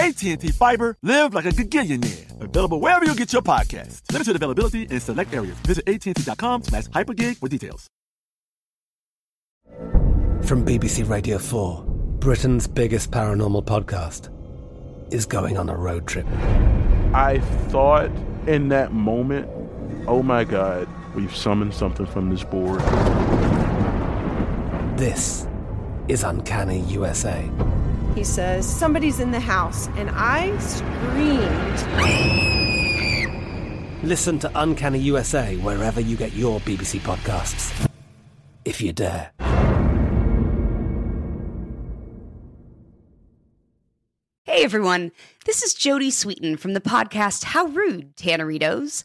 AT&T Fiber, live like a gigillionaire. Available wherever you get your podcast. Limited availability in select areas. Visit AT&T.com slash hypergig for details. From BBC Radio 4, Britain's biggest paranormal podcast is going on a road trip. I thought in that moment, oh my God, we've summoned something from this board. This is Uncanny USA. He says, Somebody's in the house, and I screamed. Listen to Uncanny USA wherever you get your BBC podcasts, if you dare. Hey everyone, this is Jodie Sweetin from the podcast How Rude, Tanneritos.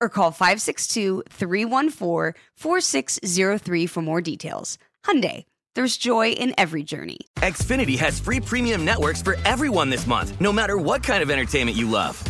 or call 562-314-4603 for more details. Hyundai, there's joy in every journey. Xfinity has free premium networks for everyone this month, no matter what kind of entertainment you love.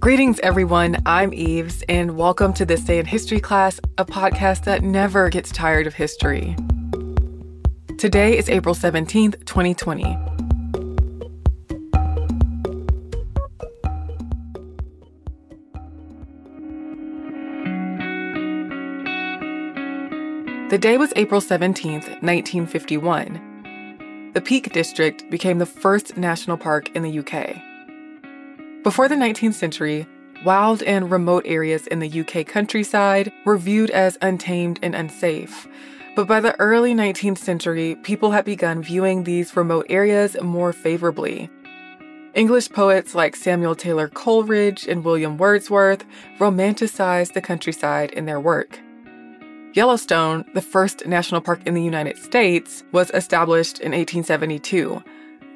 Greetings, everyone. I'm Eves, and welcome to This Day in History class, a podcast that never gets tired of history. Today is April 17th, 2020. The day was April 17th, 1951. The Peak District became the first national park in the UK. Before the 19th century, wild and remote areas in the UK countryside were viewed as untamed and unsafe. But by the early 19th century, people had begun viewing these remote areas more favorably. English poets like Samuel Taylor Coleridge and William Wordsworth romanticized the countryside in their work. Yellowstone, the first national park in the United States, was established in 1872.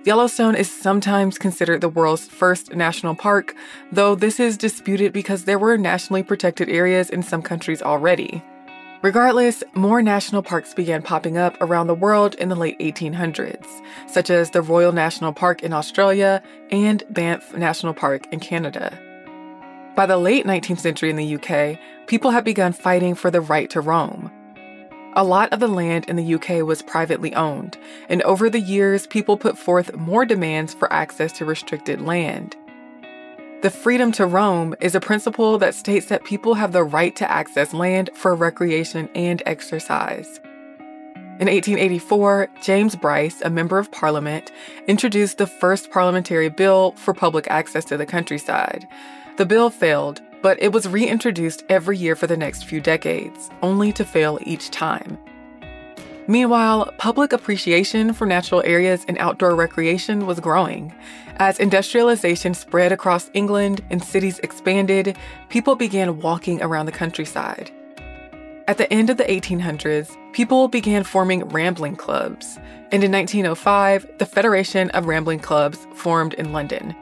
Yellowstone is sometimes considered the world's first national park, though this is disputed because there were nationally protected areas in some countries already. Regardless, more national parks began popping up around the world in the late 1800s, such as the Royal National Park in Australia and Banff National Park in Canada. By the late 19th century in the UK, people had begun fighting for the right to roam. A lot of the land in the UK was privately owned, and over the years, people put forth more demands for access to restricted land. The freedom to roam is a principle that states that people have the right to access land for recreation and exercise. In 1884, James Bryce, a member of parliament, introduced the first parliamentary bill for public access to the countryside. The bill failed, but it was reintroduced every year for the next few decades, only to fail each time. Meanwhile, public appreciation for natural areas and outdoor recreation was growing. As industrialization spread across England and cities expanded, people began walking around the countryside. At the end of the 1800s, people began forming rambling clubs, and in 1905, the Federation of Rambling Clubs formed in London.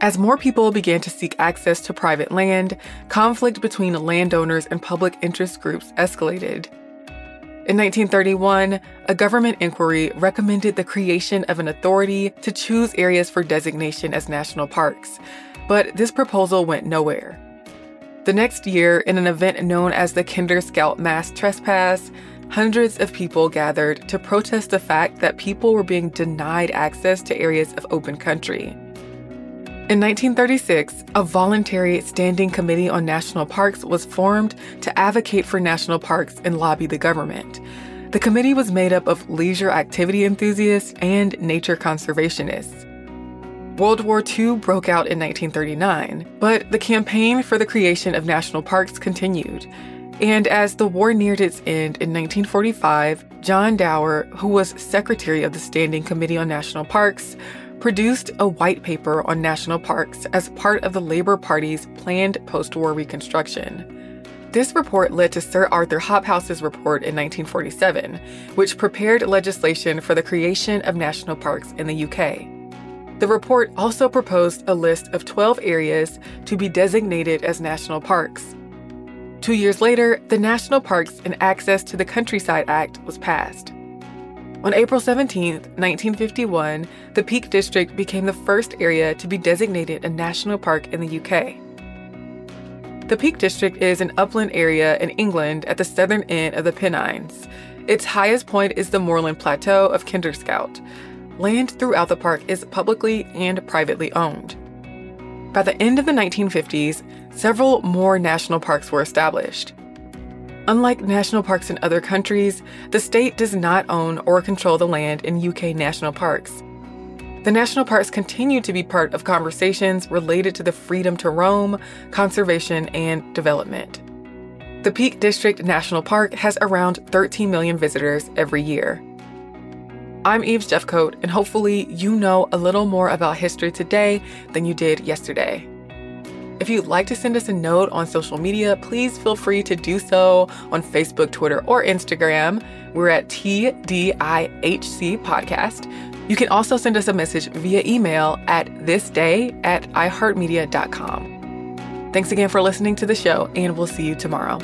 As more people began to seek access to private land, conflict between landowners and public interest groups escalated. In 1931, a government inquiry recommended the creation of an authority to choose areas for designation as national parks, but this proposal went nowhere. The next year, in an event known as the Kinder Scout Mass Trespass, hundreds of people gathered to protest the fact that people were being denied access to areas of open country. In 1936, a voluntary standing committee on national parks was formed to advocate for national parks and lobby the government. The committee was made up of leisure activity enthusiasts and nature conservationists. World War II broke out in 1939, but the campaign for the creation of national parks continued. And as the war neared its end in 1945, John Dower, who was secretary of the Standing Committee on National Parks, produced a white paper on national parks as part of the Labor Party's planned post war reconstruction. This report led to Sir Arthur Hobhouse's report in 1947, which prepared legislation for the creation of national parks in the UK. The report also proposed a list of 12 areas to be designated as national parks. Two years later, the National Parks and Access to the Countryside Act was passed. On April 17, 1951, the Peak District became the first area to be designated a national park in the UK. The Peak District is an upland area in England at the southern end of the Pennines. Its highest point is the moorland plateau of Kinderscout. Land throughout the park is publicly and privately owned. By the end of the 1950s, several more national parks were established. Unlike national parks in other countries, the state does not own or control the land in UK national parks. The national parks continue to be part of conversations related to the freedom to roam, conservation, and development. The Peak District National Park has around 13 million visitors every year. I'm Eves Jeffcoat, and hopefully, you know a little more about history today than you did yesterday. If you'd like to send us a note on social media, please feel free to do so on Facebook, Twitter, or Instagram. We're at TDIHC Podcast. You can also send us a message via email at thisday at iHeartMedia.com. Thanks again for listening to the show, and we'll see you tomorrow.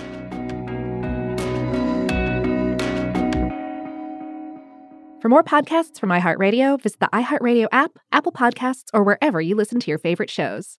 For more podcasts from iHeartRadio, visit the iHeartRadio app, Apple Podcasts, or wherever you listen to your favorite shows.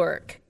work.